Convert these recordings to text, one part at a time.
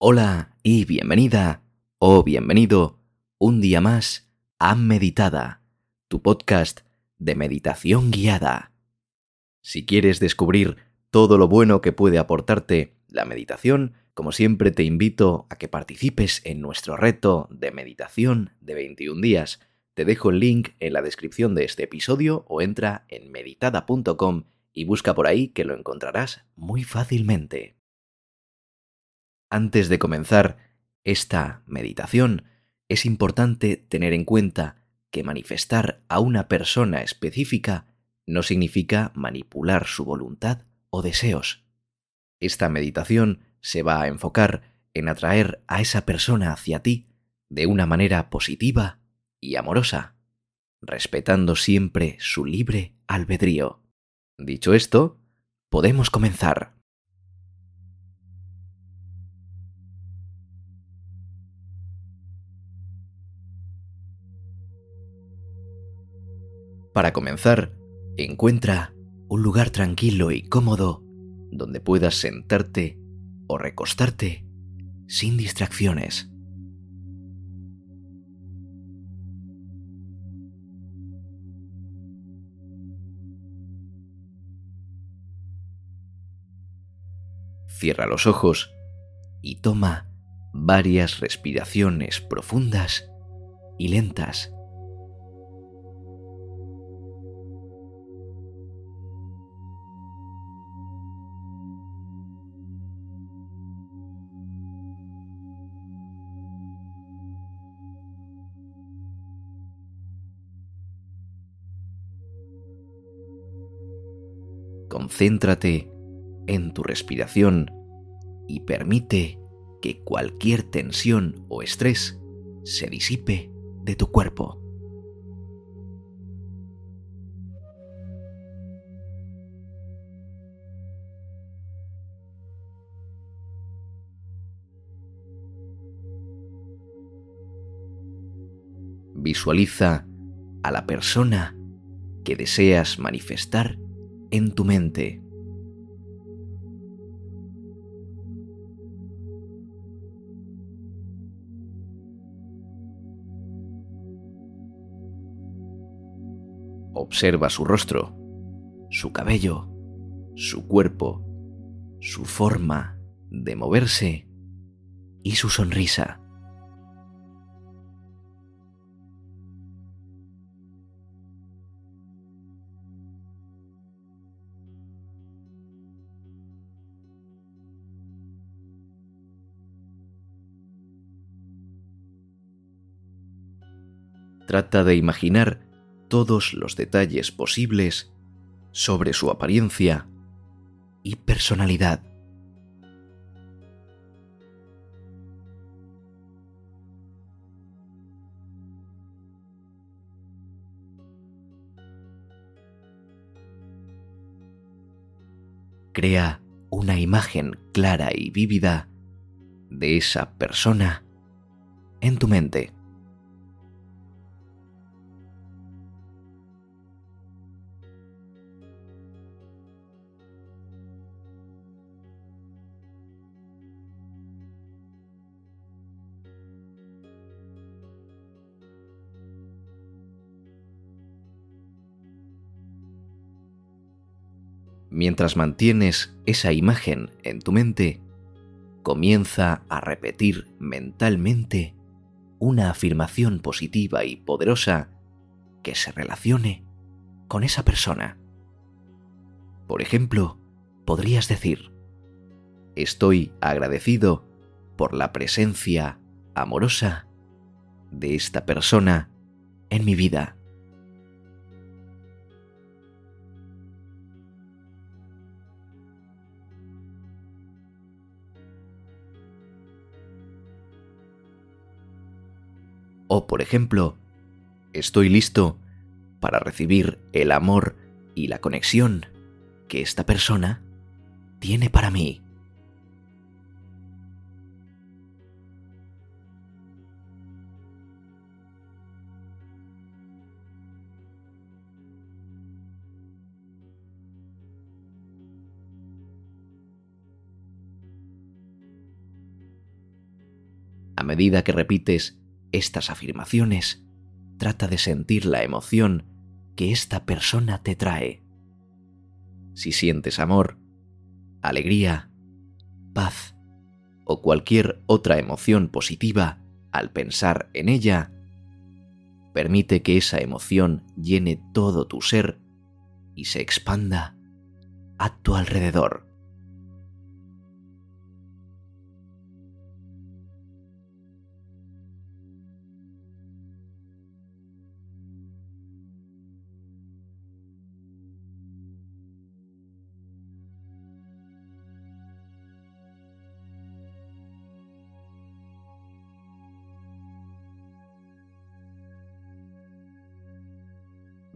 Hola y bienvenida o bienvenido un día más a Meditada, tu podcast de meditación guiada. Si quieres descubrir todo lo bueno que puede aportarte la meditación, como siempre te invito a que participes en nuestro reto de meditación de 21 días. Te dejo el link en la descripción de este episodio o entra en meditada.com y busca por ahí que lo encontrarás muy fácilmente. Antes de comenzar esta meditación, es importante tener en cuenta que manifestar a una persona específica no significa manipular su voluntad o deseos. Esta meditación se va a enfocar en atraer a esa persona hacia ti de una manera positiva y amorosa, respetando siempre su libre albedrío. Dicho esto, podemos comenzar. Para comenzar, encuentra un lugar tranquilo y cómodo donde puedas sentarte o recostarte sin distracciones. Cierra los ojos y toma varias respiraciones profundas y lentas. Concéntrate en tu respiración y permite que cualquier tensión o estrés se disipe de tu cuerpo. Visualiza a la persona que deseas manifestar en tu mente. Observa su rostro, su cabello, su cuerpo, su forma de moverse y su sonrisa. Trata de imaginar todos los detalles posibles sobre su apariencia y personalidad. Crea una imagen clara y vívida de esa persona en tu mente. Mientras mantienes esa imagen en tu mente, comienza a repetir mentalmente una afirmación positiva y poderosa que se relacione con esa persona. Por ejemplo, podrías decir, estoy agradecido por la presencia amorosa de esta persona en mi vida. O, por ejemplo, estoy listo para recibir el amor y la conexión que esta persona tiene para mí. A medida que repites estas afirmaciones, trata de sentir la emoción que esta persona te trae. Si sientes amor, alegría, paz o cualquier otra emoción positiva al pensar en ella, permite que esa emoción llene todo tu ser y se expanda a tu alrededor.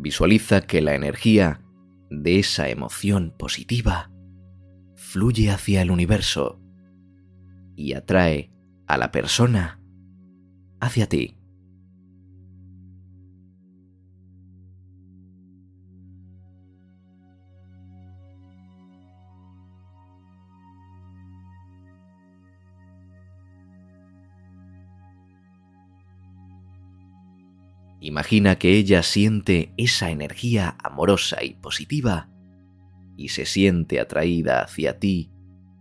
Visualiza que la energía de esa emoción positiva fluye hacia el universo y atrae a la persona hacia ti. Imagina que ella siente esa energía amorosa y positiva y se siente atraída hacia ti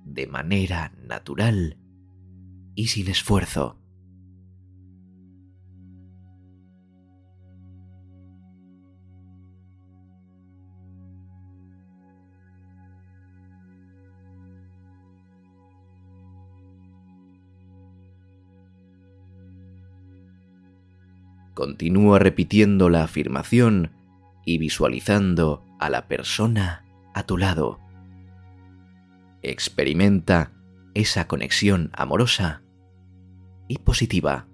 de manera natural y sin esfuerzo. Continúa repitiendo la afirmación y visualizando a la persona a tu lado. Experimenta esa conexión amorosa y positiva.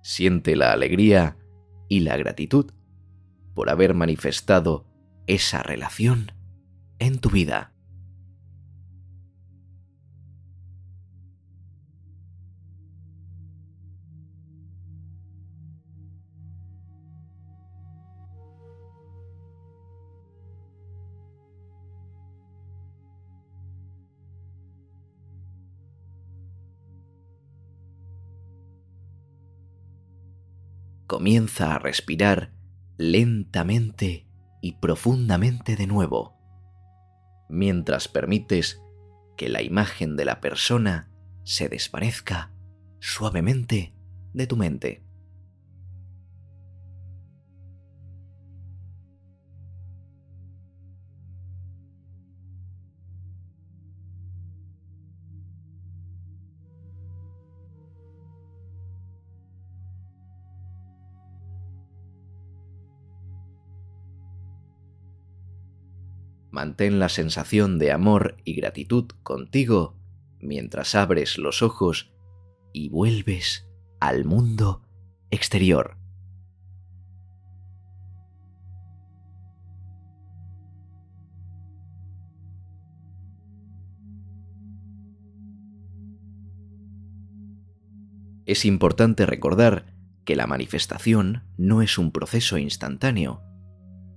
Siente la alegría y la gratitud por haber manifestado esa relación en tu vida. Comienza a respirar lentamente y profundamente de nuevo, mientras permites que la imagen de la persona se desvanezca suavemente de tu mente. Mantén la sensación de amor y gratitud contigo mientras abres los ojos y vuelves al mundo exterior. Es importante recordar que la manifestación no es un proceso instantáneo,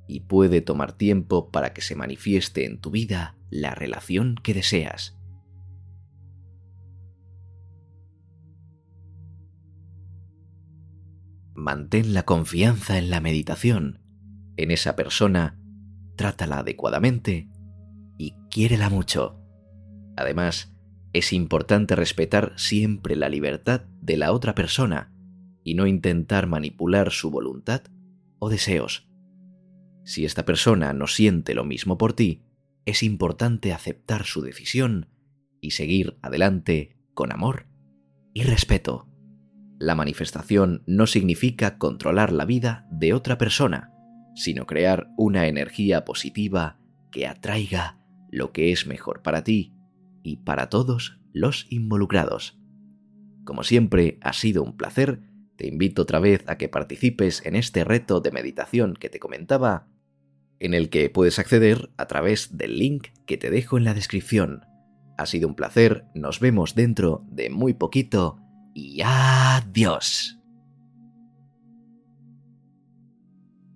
y puede tomar tiempo para que se manifieste en tu vida la relación que deseas. Mantén la confianza en la meditación, en esa persona, trátala adecuadamente y quiérela mucho. Además, es importante respetar siempre la libertad de la otra persona y no intentar manipular su voluntad o deseos. Si esta persona no siente lo mismo por ti, es importante aceptar su decisión y seguir adelante con amor y respeto. La manifestación no significa controlar la vida de otra persona, sino crear una energía positiva que atraiga lo que es mejor para ti y para todos los involucrados. Como siempre, ha sido un placer. Te invito otra vez a que participes en este reto de meditación que te comentaba en el que puedes acceder a través del link que te dejo en la descripción. Ha sido un placer, nos vemos dentro de muy poquito y adiós.